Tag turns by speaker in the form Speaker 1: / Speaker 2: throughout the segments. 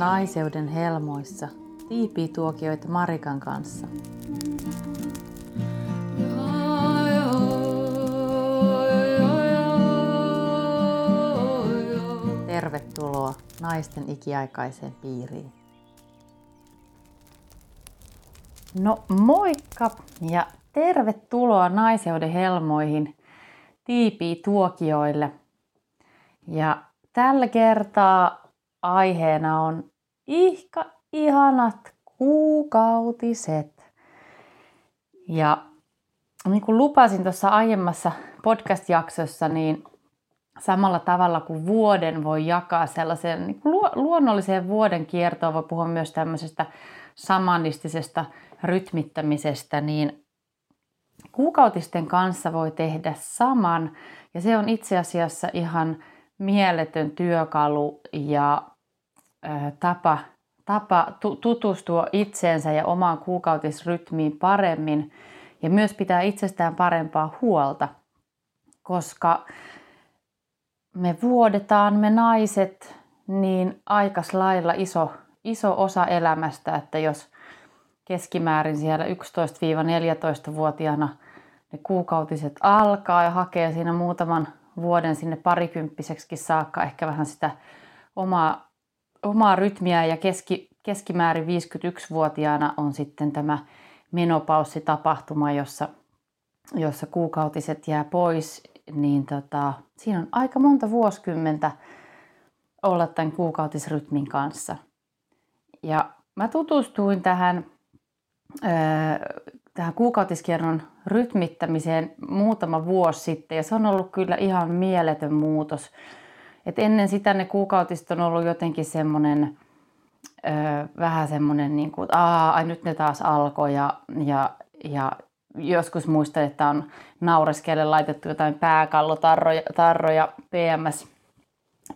Speaker 1: naiseuden helmoissa tiipituokioita Marikan kanssa. Tervetuloa naisten ikiaikaiseen piiriin. No moikka ja tervetuloa naiseuden helmoihin tiipituokioille. Ja tällä kertaa aiheena on ihka ihanat kuukautiset. Ja niin kuin lupasin tuossa aiemmassa podcast-jaksossa, niin samalla tavalla kuin vuoden voi jakaa sellaiseen niin kuin luonnolliseen vuoden kiertoon, voi puhua myös tämmöisestä samanistisesta rytmittämisestä, niin kuukautisten kanssa voi tehdä saman. Ja se on itse asiassa ihan mieletön työkalu ja tapa, tapa tutustua itseensä ja omaan kuukautisrytmiin paremmin. Ja myös pitää itsestään parempaa huolta, koska me vuodetaan, me naiset, niin aikas lailla iso, iso osa elämästä, että jos keskimäärin siellä 11-14-vuotiaana ne kuukautiset alkaa ja hakee siinä muutaman vuoden sinne parikymppiseksi saakka ehkä vähän sitä omaa, omaa rytmiä ja keski, keskimäärin 51-vuotiaana on sitten tämä menopaussitapahtuma, jossa, jossa kuukautiset jää pois, niin tota, siinä on aika monta vuosikymmentä olla tämän kuukautisrytmin kanssa. Ja mä tutustuin tähän, tähän kuukautiskierron rytmittämiseen muutama vuosi sitten ja se on ollut kyllä ihan mieletön muutos. Et ennen sitä ne kuukautiset on ollut jotenkin semmoinen vähän semmoinen, niin kuin, että ai nyt ne taas alkoi ja, ja, ja joskus muistan, että on naureskelle laitettu jotain pääkallotarroja tarroja PMS,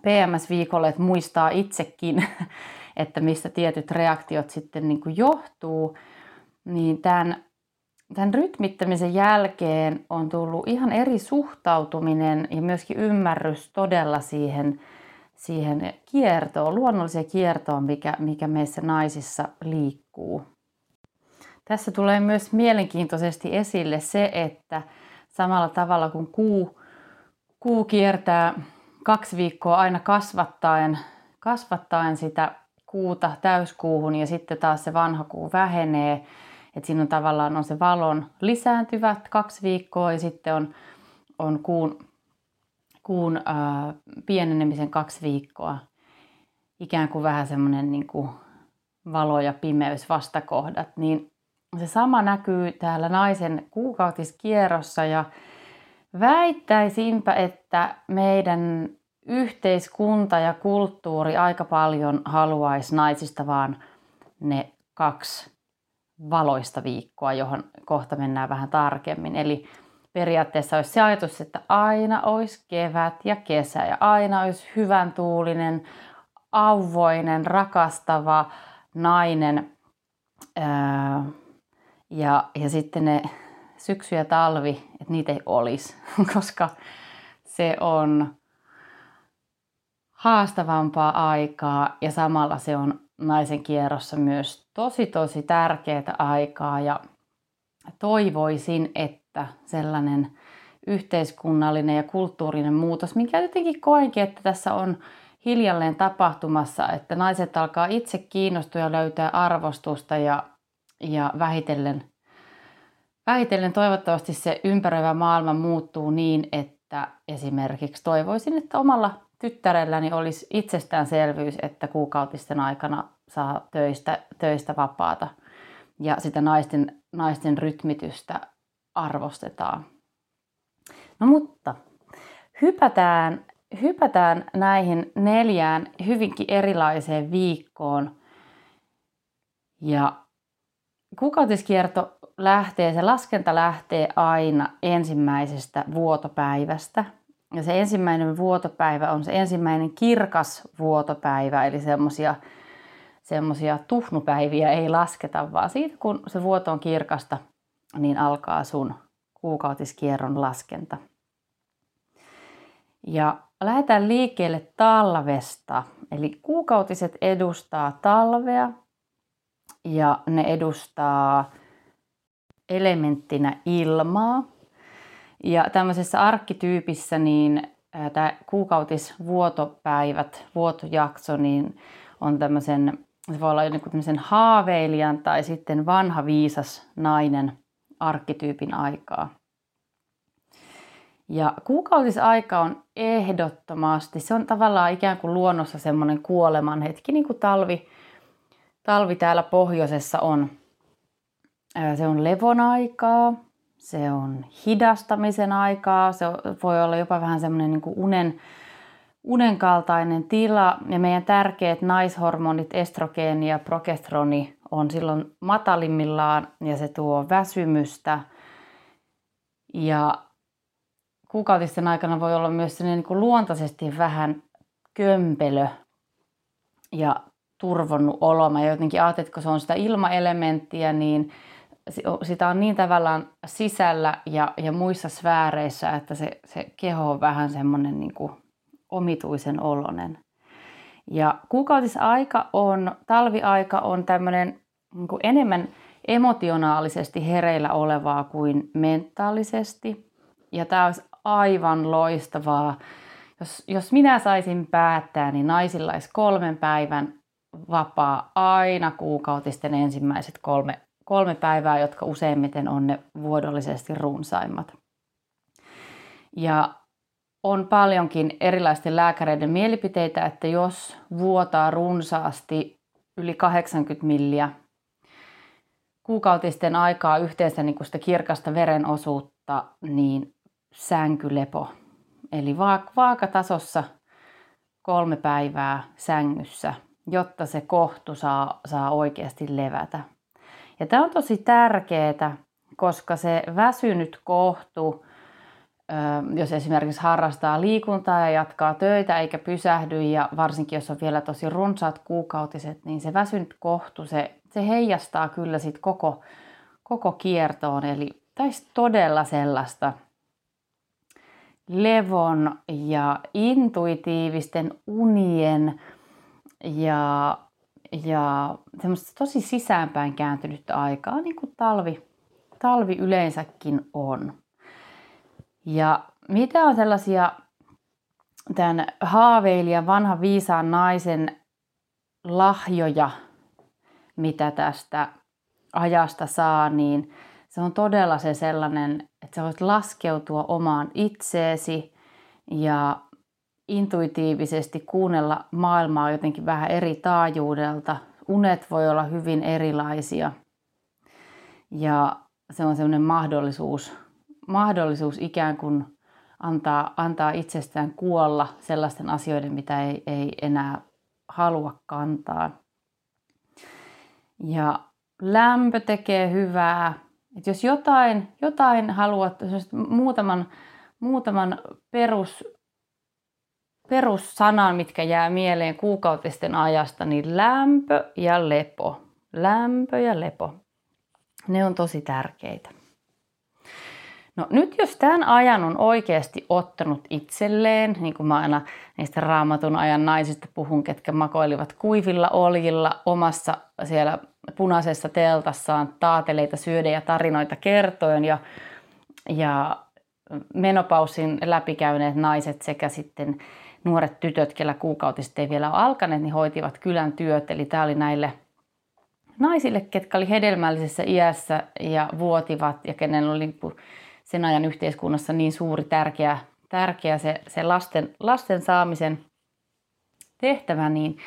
Speaker 1: PMS-viikolle, että muistaa itsekin, että mistä tietyt reaktiot sitten niin kuin johtuu. Niin tämän tämän rytmittämisen jälkeen on tullut ihan eri suhtautuminen ja myöskin ymmärrys todella siihen, siihen kiertoon, luonnolliseen kiertoon, mikä, mikä meissä naisissa liikkuu. Tässä tulee myös mielenkiintoisesti esille se, että samalla tavalla kuin kuu, kuu kiertää kaksi viikkoa aina kasvattaen, kasvattaen sitä kuuta täyskuuhun ja sitten taas se vanha kuu vähenee, että siinä on tavallaan on se valon lisääntyvät kaksi viikkoa ja sitten on, on kuun, kuun ää, pienenemisen kaksi viikkoa. Ikään kuin vähän semmoinen niin valo ja pimeys vastakohdat. Niin se sama näkyy täällä naisen kuukautiskierrossa ja väittäisinpä, että meidän yhteiskunta ja kulttuuri aika paljon haluaisi naisista vaan ne kaksi valoista viikkoa, johon kohta mennään vähän tarkemmin. Eli periaatteessa olisi se ajatus, että aina olisi kevät ja kesä ja aina olisi hyvän tuulinen, auvoinen, rakastava nainen. ja, ja sitten ne syksy ja talvi, että niitä ei olisi, koska se on haastavampaa aikaa ja samalla se on naisen kierrossa myös tosi tosi tärkeää aikaa. Ja toivoisin, että sellainen yhteiskunnallinen ja kulttuurinen muutos, mikä jotenkin koenkin, että tässä on hiljalleen tapahtumassa, että naiset alkaa itse kiinnostua ja löytää arvostusta ja, ja vähitellen, vähitellen toivottavasti se ympäröivä maailma muuttuu niin, että esimerkiksi toivoisin, että omalla tyttärelläni olisi itsestäänselvyys, että kuukautisten aikana saa töistä, töistä vapaata ja sitä naisten, naisten rytmitystä arvostetaan. No mutta hypätään, hypätään näihin neljään hyvinkin erilaiseen viikkoon. Ja kuukautiskierto lähtee, se laskenta lähtee aina ensimmäisestä vuotopäivästä – ja se ensimmäinen vuotopäivä on se ensimmäinen kirkas vuotopäivä, eli semmoisia semmoisia tuhnupäiviä ei lasketa, vaan siitä kun se vuoto on kirkasta, niin alkaa sun kuukautiskierron laskenta. Ja lähdetään liikkeelle talvesta. Eli kuukautiset edustaa talvea ja ne edustaa elementtinä ilmaa. Ja tämmöisessä arkkityypissä niin tämä kuukautisvuotopäivät, vuotojakso, niin on tämmöisen, se voi olla joku tämmöisen haaveilijan tai sitten vanha viisas nainen arkkityypin aikaa. Ja kuukautisaika on ehdottomasti, se on tavallaan ikään kuin luonnossa semmoinen kuoleman hetki, niin kuin talvi, talvi täällä pohjoisessa on. Se on levon aikaa, se on hidastamisen aikaa, se voi olla jopa vähän semmoinen niin unen, unen kaltainen tila. Ja meidän tärkeät naishormonit, estrogeeni ja progesteroni, on silloin matalimmillaan ja se tuo väsymystä. Ja kuukautisten aikana voi olla myös niin kuin luontaisesti vähän kömpelö ja turvonnut olo. Mä jotenkin ajattelin, että kun se on sitä ilmaelementtiä, niin sitä on niin tavallaan sisällä ja, ja muissa sfääreissä, että se, se keho on vähän semmoinen niin omituisen olonen. Ja kuukautisaika on, talviaika on tämmöinen niin kuin enemmän emotionaalisesti hereillä olevaa kuin mentaalisesti. Ja tämä olisi aivan loistavaa. Jos, jos minä saisin päättää, niin naisilla olisi kolmen päivän vapaa aina kuukautisten ensimmäiset kolme kolme päivää, jotka useimmiten on ne vuodollisesti runsaimmat. Ja on paljonkin erilaisten lääkäreiden mielipiteitä, että jos vuotaa runsaasti yli 80 milliä kuukautisten aikaa yhteensä niin sitä kirkasta verenosuutta, niin sänkylepo. Eli vaakatasossa kolme päivää sängyssä, jotta se kohtu saa, saa oikeasti levätä. Ja tämä on tosi tärkeää, koska se väsynyt kohtu, jos esimerkiksi harrastaa liikuntaa ja jatkaa töitä eikä pysähdy ja varsinkin jos on vielä tosi runsaat kuukautiset, niin se väsynyt kohtu, se, se heijastaa kyllä sit koko, koko kiertoon. Eli taisi todella sellaista levon ja intuitiivisten unien ja ja semmoista tosi sisäänpäin kääntynyttä aikaa, niin kuin talvi, talvi yleensäkin on. Ja mitä on sellaisia tämän haaveilijan vanhan viisaan naisen lahjoja, mitä tästä ajasta saa, niin se on todella se sellainen, että sä voit laskeutua omaan itseesi ja intuitiivisesti kuunnella maailmaa jotenkin vähän eri taajuudelta. Unet voi olla hyvin erilaisia ja se on sellainen mahdollisuus, mahdollisuus ikään kuin antaa, antaa itsestään kuolla sellaisten asioiden, mitä ei, ei enää halua kantaa. Ja lämpö tekee hyvää. Et jos jotain, jotain haluat, muutaman, muutaman perus perussanan, mitkä jää mieleen kuukautisten ajasta, niin lämpö ja lepo. Lämpö ja lepo. Ne on tosi tärkeitä. No nyt jos tämän ajan on oikeasti ottanut itselleen, niin kuin mä aina niistä raamatun ajan naisista puhun, ketkä makoilivat kuivilla oljilla omassa siellä punaisessa teltassaan taateleita syöden ja tarinoita kertoen ja, ja menopausin läpikäyneet naiset sekä sitten nuoret tytöt, kellä kuukautiset ei vielä ole alkaneet, niin hoitivat kylän työt. Eli tämä oli näille naisille, ketkä oli hedelmällisessä iässä ja vuotivat ja kenen oli sen ajan yhteiskunnassa niin suuri tärkeä, tärkeä se, se lasten, lasten saamisen tehtävä, niin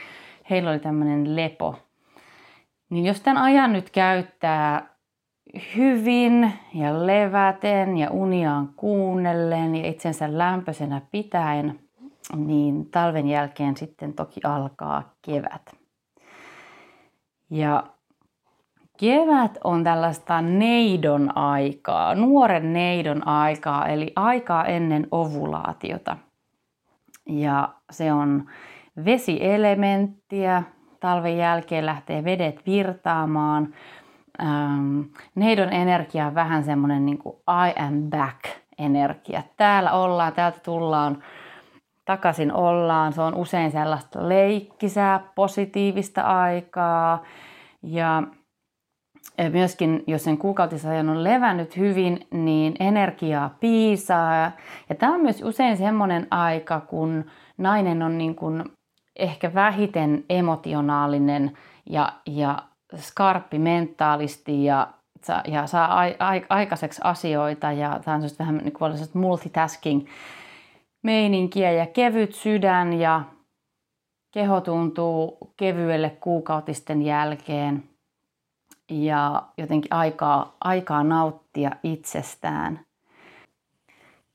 Speaker 1: heillä oli tämmöinen lepo. Niin jos tämän ajan nyt käyttää hyvin ja leväten ja uniaan kuunnellen ja itsensä lämpöisenä pitäen, niin talven jälkeen sitten toki alkaa kevät. Ja kevät on tällaista neidon aikaa, nuoren neidon aikaa, eli aikaa ennen ovulaatiota. Ja se on vesielementtiä, talven jälkeen lähtee vedet virtaamaan. Ähm, neidon energia on vähän semmoinen niin kuin I am back energia. Täällä ollaan, täältä tullaan takaisin ollaan. Se on usein sellaista leikkisää, positiivista aikaa ja myöskin jos sen kuukautisajan on levännyt hyvin, niin energiaa piisaa. Ja tämä on myös usein semmoinen aika, kun nainen on niin kuin ehkä vähiten emotionaalinen ja, ja skarppi mentaalisti ja, ja saa aikaiseksi asioita ja tämä on vähän niin kuin multitasking meininkiä ja kevyt sydän ja keho tuntuu kevyelle kuukautisten jälkeen. Ja jotenkin aikaa, aikaa nauttia itsestään.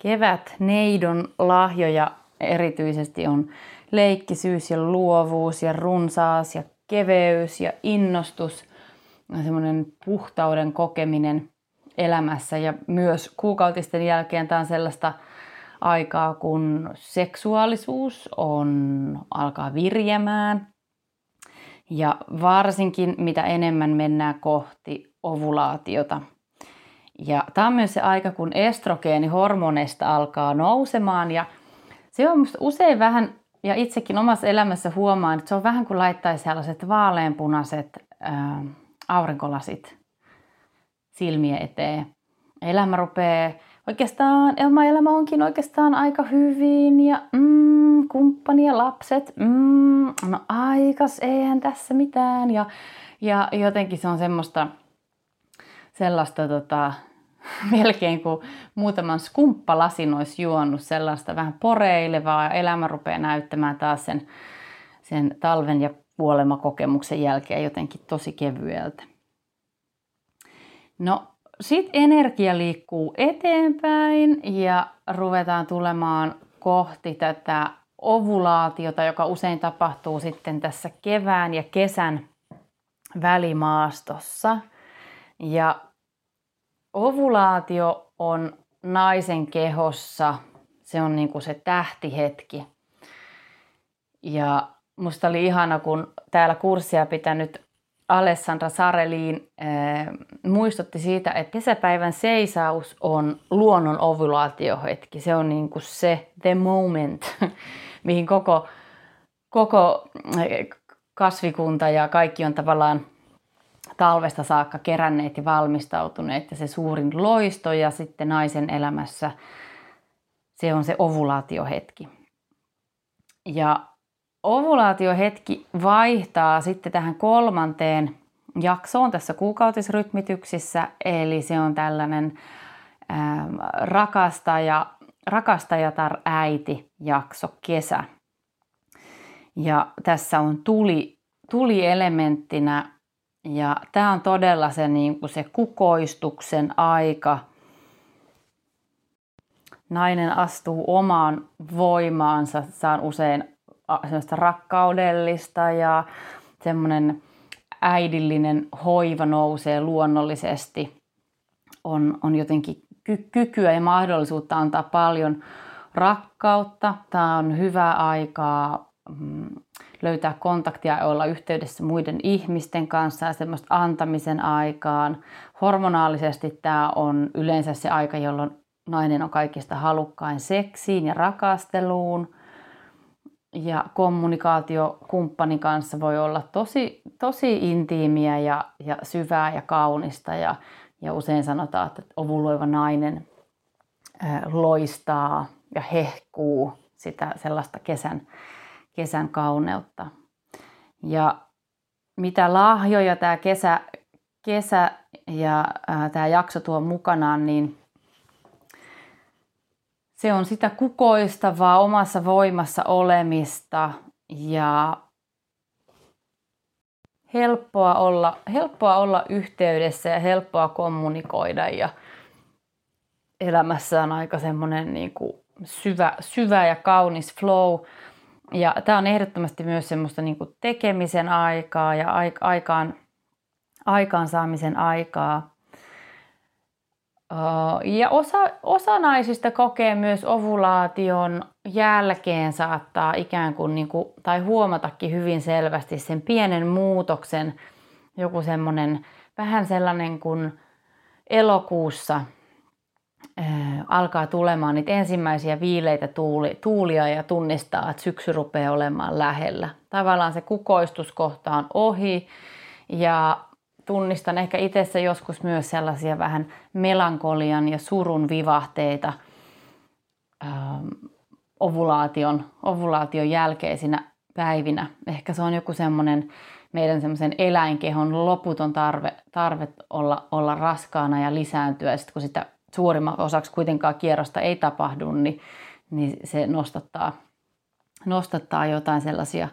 Speaker 1: Kevät neidon lahjoja erityisesti on leikkisyys ja luovuus ja runsaas ja keveys ja innostus, semmoinen puhtauden kokeminen elämässä ja myös kuukautisten jälkeen. Tämä on sellaista aikaa, kun seksuaalisuus on, alkaa virjemään ja varsinkin mitä enemmän mennään kohti ovulaatiota. Ja tämä on myös se aika, kun estrogeenihormoneista alkaa nousemaan ja se on musta usein vähän, ja itsekin omassa elämässä huomaan, että se on vähän kuin laittaisi sellaiset vaaleanpunaiset ää, aurinkolasit silmien eteen. Elämä rupeaa oikeastaan, elämä onkin oikeastaan aika hyvin ja mm, kumppani ja lapset, mm, no aikas, eihän tässä mitään. Ja, ja jotenkin se on semmoista, sellaista tota, melkein kuin muutaman skumppalasin olisi juonut sellaista vähän poreilevaa ja elämä rupeaa näyttämään taas sen, sen talven ja kuolemakokemuksen jälkeen jotenkin tosi kevyeltä. No sitten energia liikkuu eteenpäin ja ruvetaan tulemaan kohti tätä ovulaatiota, joka usein tapahtuu sitten tässä kevään ja kesän välimaastossa. Ja ovulaatio on naisen kehossa, se on niin kuin se tähtihetki. Ja musta oli ihana, kun täällä kurssia pitänyt Alessandra Sareliin äh, muistutti siitä, että kesäpäivän seisaus on luonnon ovulaatiohetki. Se on niin kuin se the moment, mihin koko, koko eh, kasvikunta ja kaikki on tavallaan talvesta saakka keränneet ja valmistautuneet. Ja se suurin loisto ja sitten naisen elämässä se on se ovulaatiohetki. Ja ovulaatiohetki vaihtaa sitten tähän kolmanteen jaksoon tässä kuukautisrytmityksissä, eli se on tällainen ähm, rakastaja, rakastajatar äiti jakso kesä. Ja tässä on tuli, tuli elementtinä ja tämä on todella se, niin kuin se kukoistuksen aika. Nainen astuu omaan voimaansa, saan usein semmoista rakkaudellista ja semmoinen äidillinen hoiva nousee luonnollisesti. On, on jotenkin ky- kykyä ja mahdollisuutta antaa paljon rakkautta. Tämä on hyvää aikaa mm, löytää kontaktia ja olla yhteydessä muiden ihmisten kanssa ja semmoista antamisen aikaan. Hormonaalisesti tämä on yleensä se aika, jolloin nainen on kaikista halukkain seksiin ja rakasteluun – ja kommunikaatio kumppanin kanssa voi olla tosi, tosi intiimiä ja, ja syvää ja kaunista. Ja, ja usein sanotaan, että ovuloiva nainen loistaa ja hehkuu sitä sellaista kesän, kesän kauneutta. Ja mitä lahjoja tämä kesä, kesä ja ää, tämä jakso tuo mukanaan, niin se on sitä kukoistavaa omassa voimassa olemista ja helppoa olla, helppoa olla yhteydessä ja helppoa kommunikoida ja elämässä on aika semmoinen niin syvä, syvä ja kaunis flow. Ja tämä on ehdottomasti myös semmoista niin kuin tekemisen aikaa ja aikaan, aikaansaamisen aikaa. Ja osa, osa naisista kokee myös ovulaation jälkeen saattaa ikään kuin, niin kuin tai huomatakin hyvin selvästi sen pienen muutoksen, joku semmoinen vähän sellainen kuin elokuussa alkaa tulemaan niitä ensimmäisiä viileitä tuuli, tuulia ja tunnistaa, että syksy rupeaa olemaan lähellä. Tavallaan se kukoistuskohta on ohi ja tunnistan ehkä itsessä joskus myös sellaisia vähän melankolian ja surun vivahteita ähm, ovulaation, ovulaation jälkeisinä päivinä. Ehkä se on joku semmoinen meidän semmoisen eläinkehon loputon tarve, tarve olla, olla raskaana ja lisääntyä. Sitten kun sitä suurimman osaksi kuitenkaan kierrosta ei tapahdu, niin, niin se nostattaa, nostattaa jotain sellaisia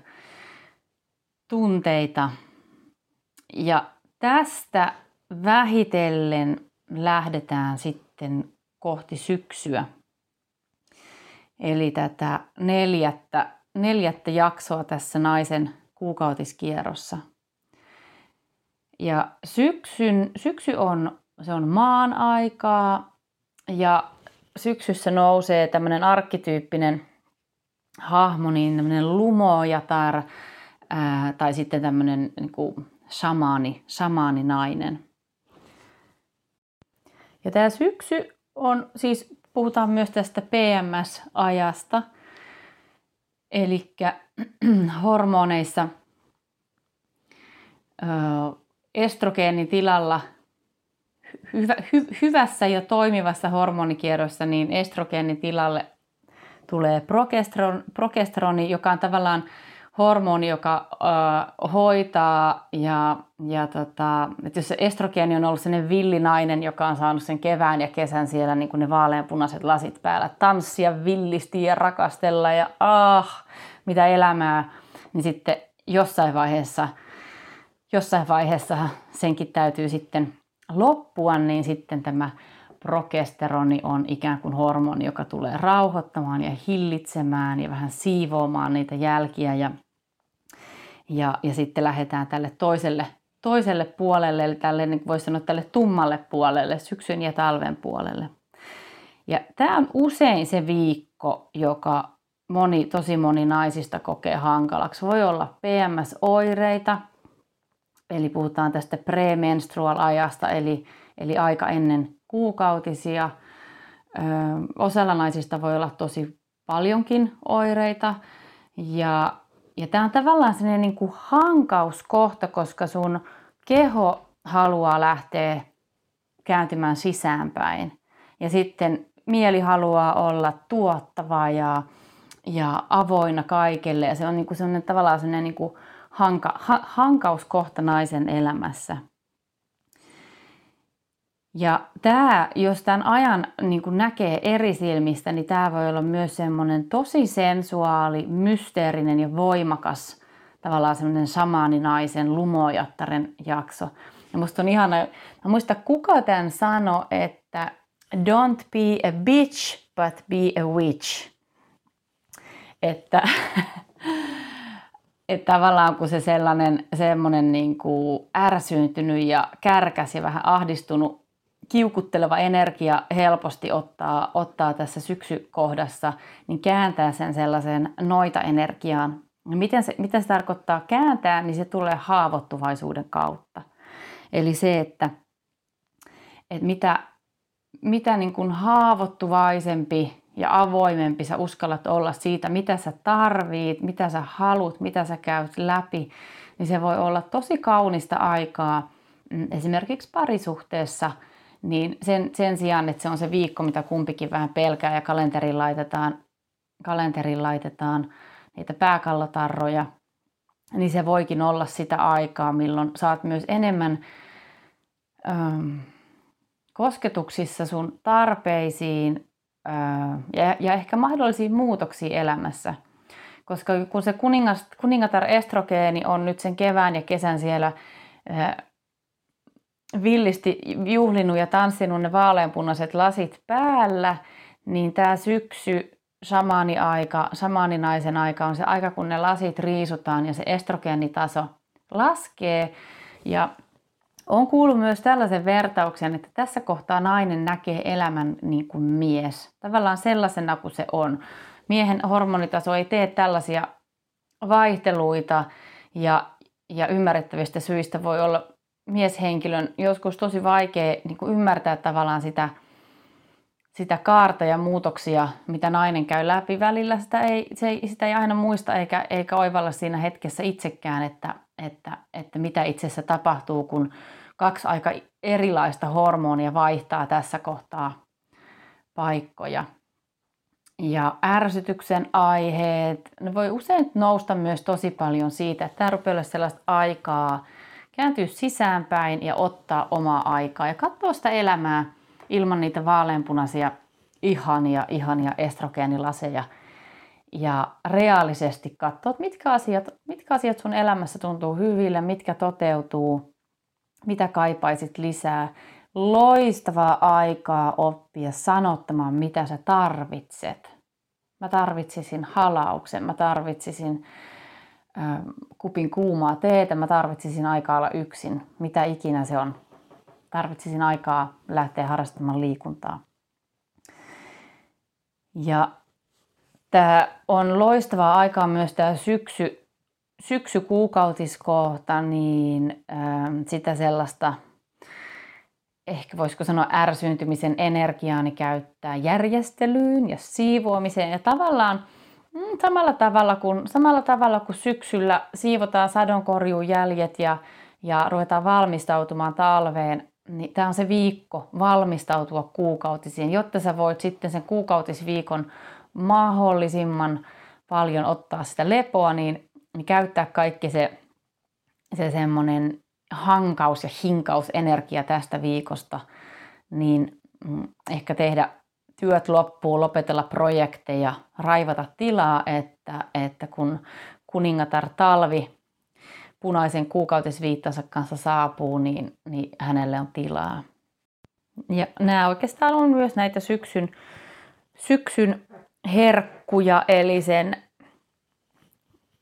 Speaker 1: tunteita. Ja tästä vähitellen lähdetään sitten kohti syksyä. Eli tätä neljättä, neljättä jaksoa tässä naisen kuukautiskierrossa. Ja syksyn, syksy on, se on maan aikaa ja syksyssä nousee tämmöinen arkkityyppinen hahmo, niin tämmöinen lumojatar ää, tai sitten tämmöinen niin kuin shamaani, shamaani nainen. Ja tämä syksy on, siis puhutaan myös tästä PMS-ajasta, eli hormoneissa estrogeenin tilalla hyvä, hy, hyvässä ja toimivassa hormonikierrossa, niin estrogeenin tilalle tulee progesteron, progesteroni, joka on tavallaan hormoni, joka äh, hoitaa ja, ja tota, että jos estrogeeni on ollut sellainen villinainen, joka on saanut sen kevään ja kesän siellä niin kuin ne vaaleanpunaiset lasit päällä, tanssia villisti ja rakastella ja ah, mitä elämää, niin sitten jossain vaiheessa, jossain vaiheessa senkin täytyy sitten loppua, niin sitten tämä progesteroni on ikään kuin hormoni, joka tulee rauhoittamaan ja hillitsemään ja vähän siivoamaan niitä jälkiä ja, ja, ja sitten lähdetään tälle toiselle, toiselle puolelle, eli tälle, niin voisi sanoa tälle tummalle puolelle, syksyn ja talven puolelle. Ja tämä on usein se viikko, joka moni, tosi moni naisista kokee hankalaksi. Voi olla PMS-oireita, eli puhutaan tästä premenstrual-ajasta, eli, eli aika ennen kuukautisia. Ö, osalla naisista voi olla tosi paljonkin oireita. Ja, ja tämä on tavallaan sellainen niin kuin hankauskohta, koska sun keho haluaa lähteä kääntymään sisäänpäin. Ja sitten mieli haluaa olla tuottava ja, ja avoinna kaikelle. Ja se on niin kuin sellainen, tavallaan sellainen niin kuin hanka, ha, hankauskohta naisen elämässä. Ja tämä, jos tämän ajan niin kuin näkee eri silmistä, niin tämä voi olla myös semmoinen tosi sensuaali, mysteerinen ja voimakas tavallaan semmoinen samaaninaisen lumojattaren jakso. Ja musta on ihana, mä muista kuka tämän sanoi, että don't be a bitch, but be a witch. Että, että tavallaan kun se sellainen semmoinen niin kuin ärsyyntynyt ja kärkäs ja vähän ahdistunut kiukutteleva energia helposti ottaa, ottaa tässä syksykohdassa, niin kääntää sen sellaiseen noita-energiaan. Miten se, mitä se tarkoittaa kääntää, niin se tulee haavoittuvaisuuden kautta. Eli se, että, että mitä, mitä niin kuin haavoittuvaisempi ja avoimempi sä uskallat olla siitä, mitä sä tarvit, mitä sä haluat, mitä sä käyt läpi, niin se voi olla tosi kaunista aikaa mm, esimerkiksi parisuhteessa – niin sen, sen sijaan, että se on se viikko, mitä kumpikin vähän pelkää ja kalenteriin laitetaan, kalenteriin laitetaan niitä pääkallotarroja, niin se voikin olla sitä aikaa, milloin saat myös enemmän ähm, kosketuksissa sun tarpeisiin äh, ja, ja ehkä mahdollisiin muutoksiin elämässä. Koska kun se kuningas, kuningatar estrogeeni on nyt sen kevään ja kesän siellä äh, villisti juhlinut ja tanssinut ne vaaleanpunaiset lasit päällä, niin tämä syksy, samaani-aika, samaaninaisen aika on se aika, kun ne lasit riisutaan ja se estrogeenitaso laskee. Ja on kuullut myös tällaisen vertauksen, että tässä kohtaa nainen näkee elämän niin kuin mies. Tavallaan sellaisena kuin se on. Miehen hormonitaso ei tee tällaisia vaihteluita ja, ja ymmärrettävistä syistä voi olla mieshenkilön joskus tosi vaikea niin kuin ymmärtää tavallaan sitä sitä kaarta ja muutoksia, mitä nainen käy läpi välillä, sitä ei, se ei, sitä ei aina muista eikä, eikä oivalla siinä hetkessä itsekään, että, että, että mitä itsessä tapahtuu, kun kaksi aika erilaista hormonia vaihtaa tässä kohtaa paikkoja. Ja ärsytyksen aiheet, ne voi usein nousta myös tosi paljon siitä, että tämä rupeaa olla sellaista aikaa kääntyä sisäänpäin ja ottaa omaa aikaa ja katsoa sitä elämää ilman niitä vaaleanpunaisia ihania, ihania estrogeenilaseja ja reaalisesti katsoa, mitkä asiat, mitkä asiat sun elämässä tuntuu hyville, mitkä toteutuu, mitä kaipaisit lisää. Loistavaa aikaa oppia sanottamaan, mitä sä tarvitset. Mä tarvitsisin halauksen, mä tarvitsisin kupin kuumaa teetä, mä tarvitsisin aikaa olla yksin, mitä ikinä se on. Tarvitsisin aikaa lähteä harrastamaan liikuntaa. Ja tämä on loistavaa aikaa myös tämä syksy, syksykuukautiskohta, niin äh, sitä sellaista, ehkä voisiko sanoa ärsyyntymisen energiaani käyttää järjestelyyn ja siivoamiseen. Ja tavallaan mm, samalla tavalla kuin, samalla tavalla kuin syksyllä siivotaan sadonkorjuun jäljet ja, ja ruvetaan valmistautumaan talveen, niin tämä on se viikko valmistautua kuukautisiin, jotta sä voit sitten sen kuukautisviikon mahdollisimman paljon ottaa sitä lepoa, niin, niin käyttää kaikki se, se semmoinen hankaus ja hinkausenergia tästä viikosta, niin mm, ehkä tehdä työt loppuun, lopetella projekteja, raivata tilaa, että, että kun kuningatar talvi punaisen kuukautisviittansa kanssa saapuu, niin, niin hänelle on tilaa. Ja nämä oikeastaan on myös näitä syksyn, syksyn herkkuja, eli sen,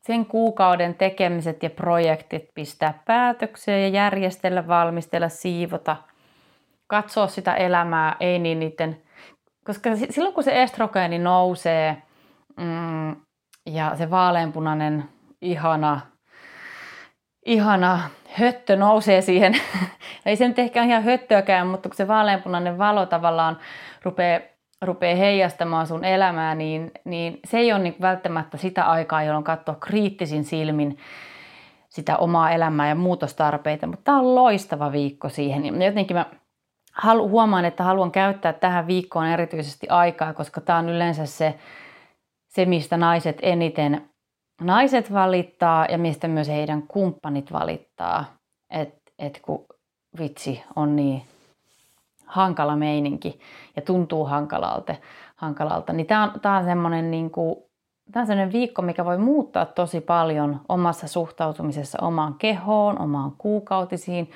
Speaker 1: sen kuukauden tekemiset ja projektit pistää päätökseen ja järjestellä, valmistella, siivota, katsoa sitä elämää, ei niin niiden, koska silloin kun se estrogeeni nousee mm, ja se vaaleanpunainen ihana ihana höttö nousee siihen. Ei se nyt ehkä ihan höttöäkään, mutta kun se vaaleanpunainen valo tavallaan rupeaa, rupeaa heijastamaan sun elämää, niin, niin se ei ole niin välttämättä sitä aikaa, jolloin katsoa kriittisin silmin sitä omaa elämää ja muutostarpeita, mutta tämä on loistava viikko siihen. Jotenkin mä huomaan, että haluan käyttää tähän viikkoon erityisesti aikaa, koska tämä on yleensä se, se mistä naiset eniten naiset valittaa ja mistä myös heidän kumppanit valittaa, että et kun vitsi on niin hankala meininki ja tuntuu hankalalta, hankalalta niin tämä on, tää on semmoinen niin Tämä on sellainen viikko, mikä voi muuttaa tosi paljon omassa suhtautumisessa omaan kehoon, omaan kuukautisiin.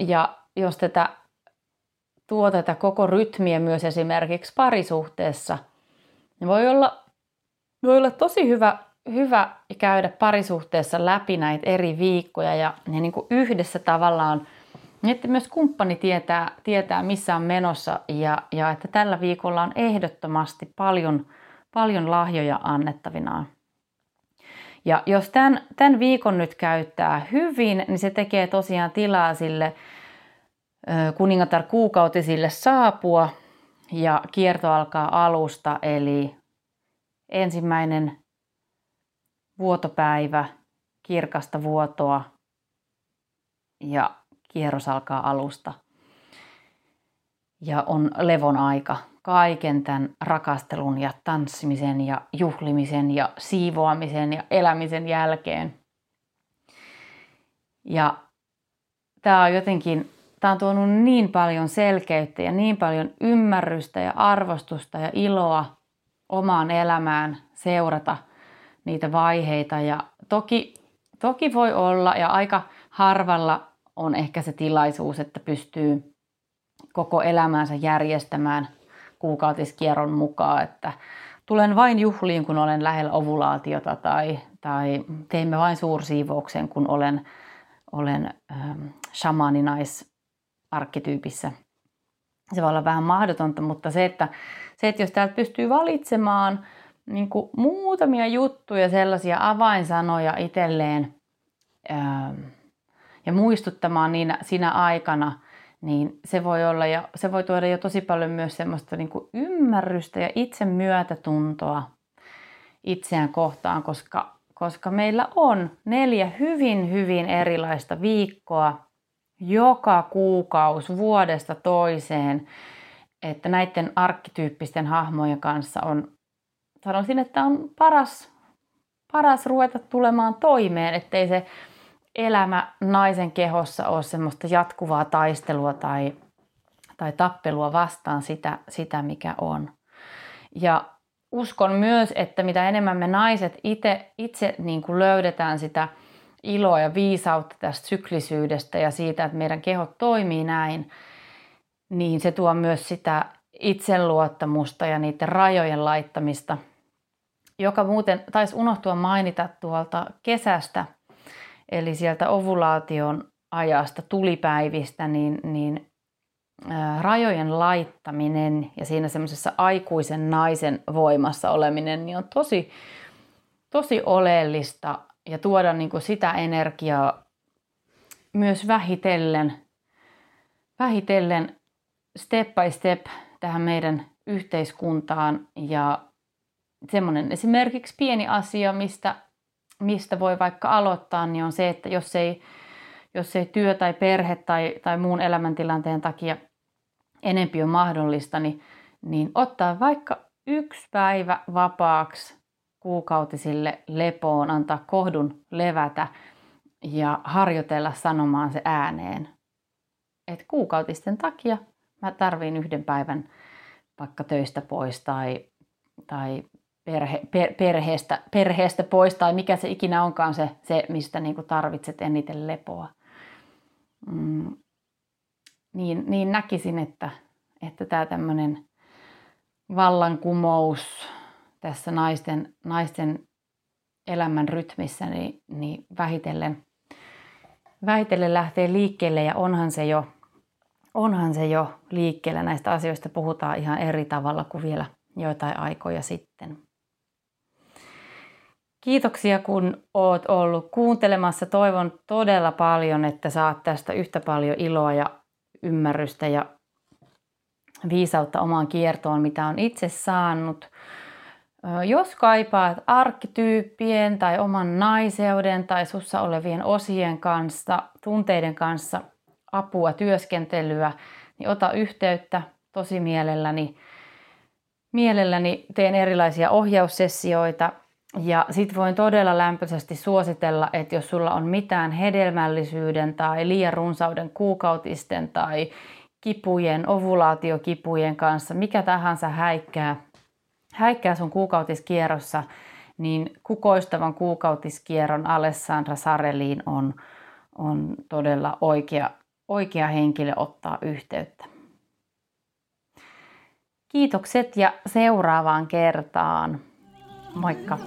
Speaker 1: Ja jos tätä tuo tätä koko rytmiä myös esimerkiksi parisuhteessa, niin voi olla, voi olla tosi hyvä hyvä käydä parisuhteessa läpi näitä eri viikkoja ja, ja niin kuin yhdessä tavallaan, niin että myös kumppani tietää, tietää missä on menossa ja, ja että tällä viikolla on ehdottomasti paljon, paljon lahjoja annettavinaan. Ja jos tämän, tämän viikon nyt käyttää hyvin, niin se tekee tosiaan tilaa sille kuningatar kuukautisille saapua ja kierto alkaa alusta, eli ensimmäinen vuotopäivä, kirkasta vuotoa ja kierros alkaa alusta. Ja on levon aika kaiken tämän rakastelun ja tanssimisen ja juhlimisen ja siivoamisen ja elämisen jälkeen. Ja tämä on jotenkin, tämä on tuonut niin paljon selkeyttä ja niin paljon ymmärrystä ja arvostusta ja iloa omaan elämään seurata – niitä vaiheita. Ja toki, toki voi olla, ja aika harvalla on ehkä se tilaisuus, että pystyy koko elämänsä järjestämään kuukautiskierron mukaan, että tulen vain juhliin, kun olen lähellä ovulaatiota tai, tai teemme vain suursiivouksen, kun olen, olen ähm, shamaninais-arkkityypissä. Se voi olla vähän mahdotonta, mutta se, että, se, että jos täältä pystyy valitsemaan niin kuin muutamia juttuja, sellaisia avainsanoja itselleen ähm, ja muistuttamaan niinä, siinä aikana, niin se voi olla ja se voi tuoda jo tosi paljon myös semmoista niin kuin ymmärrystä ja itse myötätuntoa itseään kohtaan, koska, koska meillä on neljä hyvin, hyvin erilaista viikkoa joka kuukausi vuodesta toiseen, että näiden arkkityyppisten hahmojen kanssa on, sanoisin, että on paras, paras ruveta tulemaan toimeen, ettei se elämä naisen kehossa ole semmoista jatkuvaa taistelua tai, tai tappelua vastaan sitä, sitä, mikä on. Ja uskon myös, että mitä enemmän me naiset itse, itse niin kuin löydetään sitä iloa ja viisautta tästä syklisyydestä ja siitä, että meidän kehot toimii näin, niin se tuo myös sitä itseluottamusta ja niiden rajojen laittamista, joka muuten taisi unohtua mainita tuolta kesästä, eli sieltä ovulaation ajasta, tulipäivistä, niin, niin rajojen laittaminen ja siinä semmoisessa aikuisen naisen voimassa oleminen niin on tosi, tosi oleellista ja tuoda niin kuin sitä energiaa myös vähitellen, vähitellen step by step tähän meidän yhteiskuntaan. Ja semmoinen esimerkiksi pieni asia, mistä, mistä voi vaikka aloittaa, niin on se, että jos ei, jos ei työ tai perhe tai, tai muun elämäntilanteen takia enempi on mahdollista, niin, niin ottaa vaikka yksi päivä vapaaksi kuukautisille lepoon, antaa kohdun levätä ja harjoitella sanomaan se ääneen. Et kuukautisten takia mä tarviin yhden päivän vaikka töistä pois tai, tai perhe, per, perheestä, perheestä pois tai mikä se ikinä onkaan se, se mistä niin kuin tarvitset eniten lepoa. Mm, niin, niin näkisin, että, että tämä tämmöinen vallankumous tässä naisten, naisten elämän rytmissä niin, niin vähitellen, vähitellen lähtee liikkeelle ja onhan se jo onhan se jo liikkeellä. Näistä asioista puhutaan ihan eri tavalla kuin vielä joitain aikoja sitten. Kiitoksia kun oot ollut kuuntelemassa. Toivon todella paljon, että saat tästä yhtä paljon iloa ja ymmärrystä ja viisautta omaan kiertoon, mitä on itse saanut. Jos kaipaat arkkityyppien tai oman naiseuden tai sussa olevien osien kanssa, tunteiden kanssa apua, työskentelyä, niin ota yhteyttä tosi mielelläni. Mielelläni teen erilaisia ohjaussessioita ja sit voin todella lämpöisesti suositella, että jos sulla on mitään hedelmällisyyden tai liian runsauden kuukautisten tai kipujen, ovulaatiokipujen kanssa, mikä tahansa häikkää, häikkää sun kuukautiskierrossa, niin kukoistavan kuukautiskierron Alessandra Sareliin on, on todella oikea oikea henkilö ottaa yhteyttä. Kiitokset ja seuraavaan kertaan. Moikka!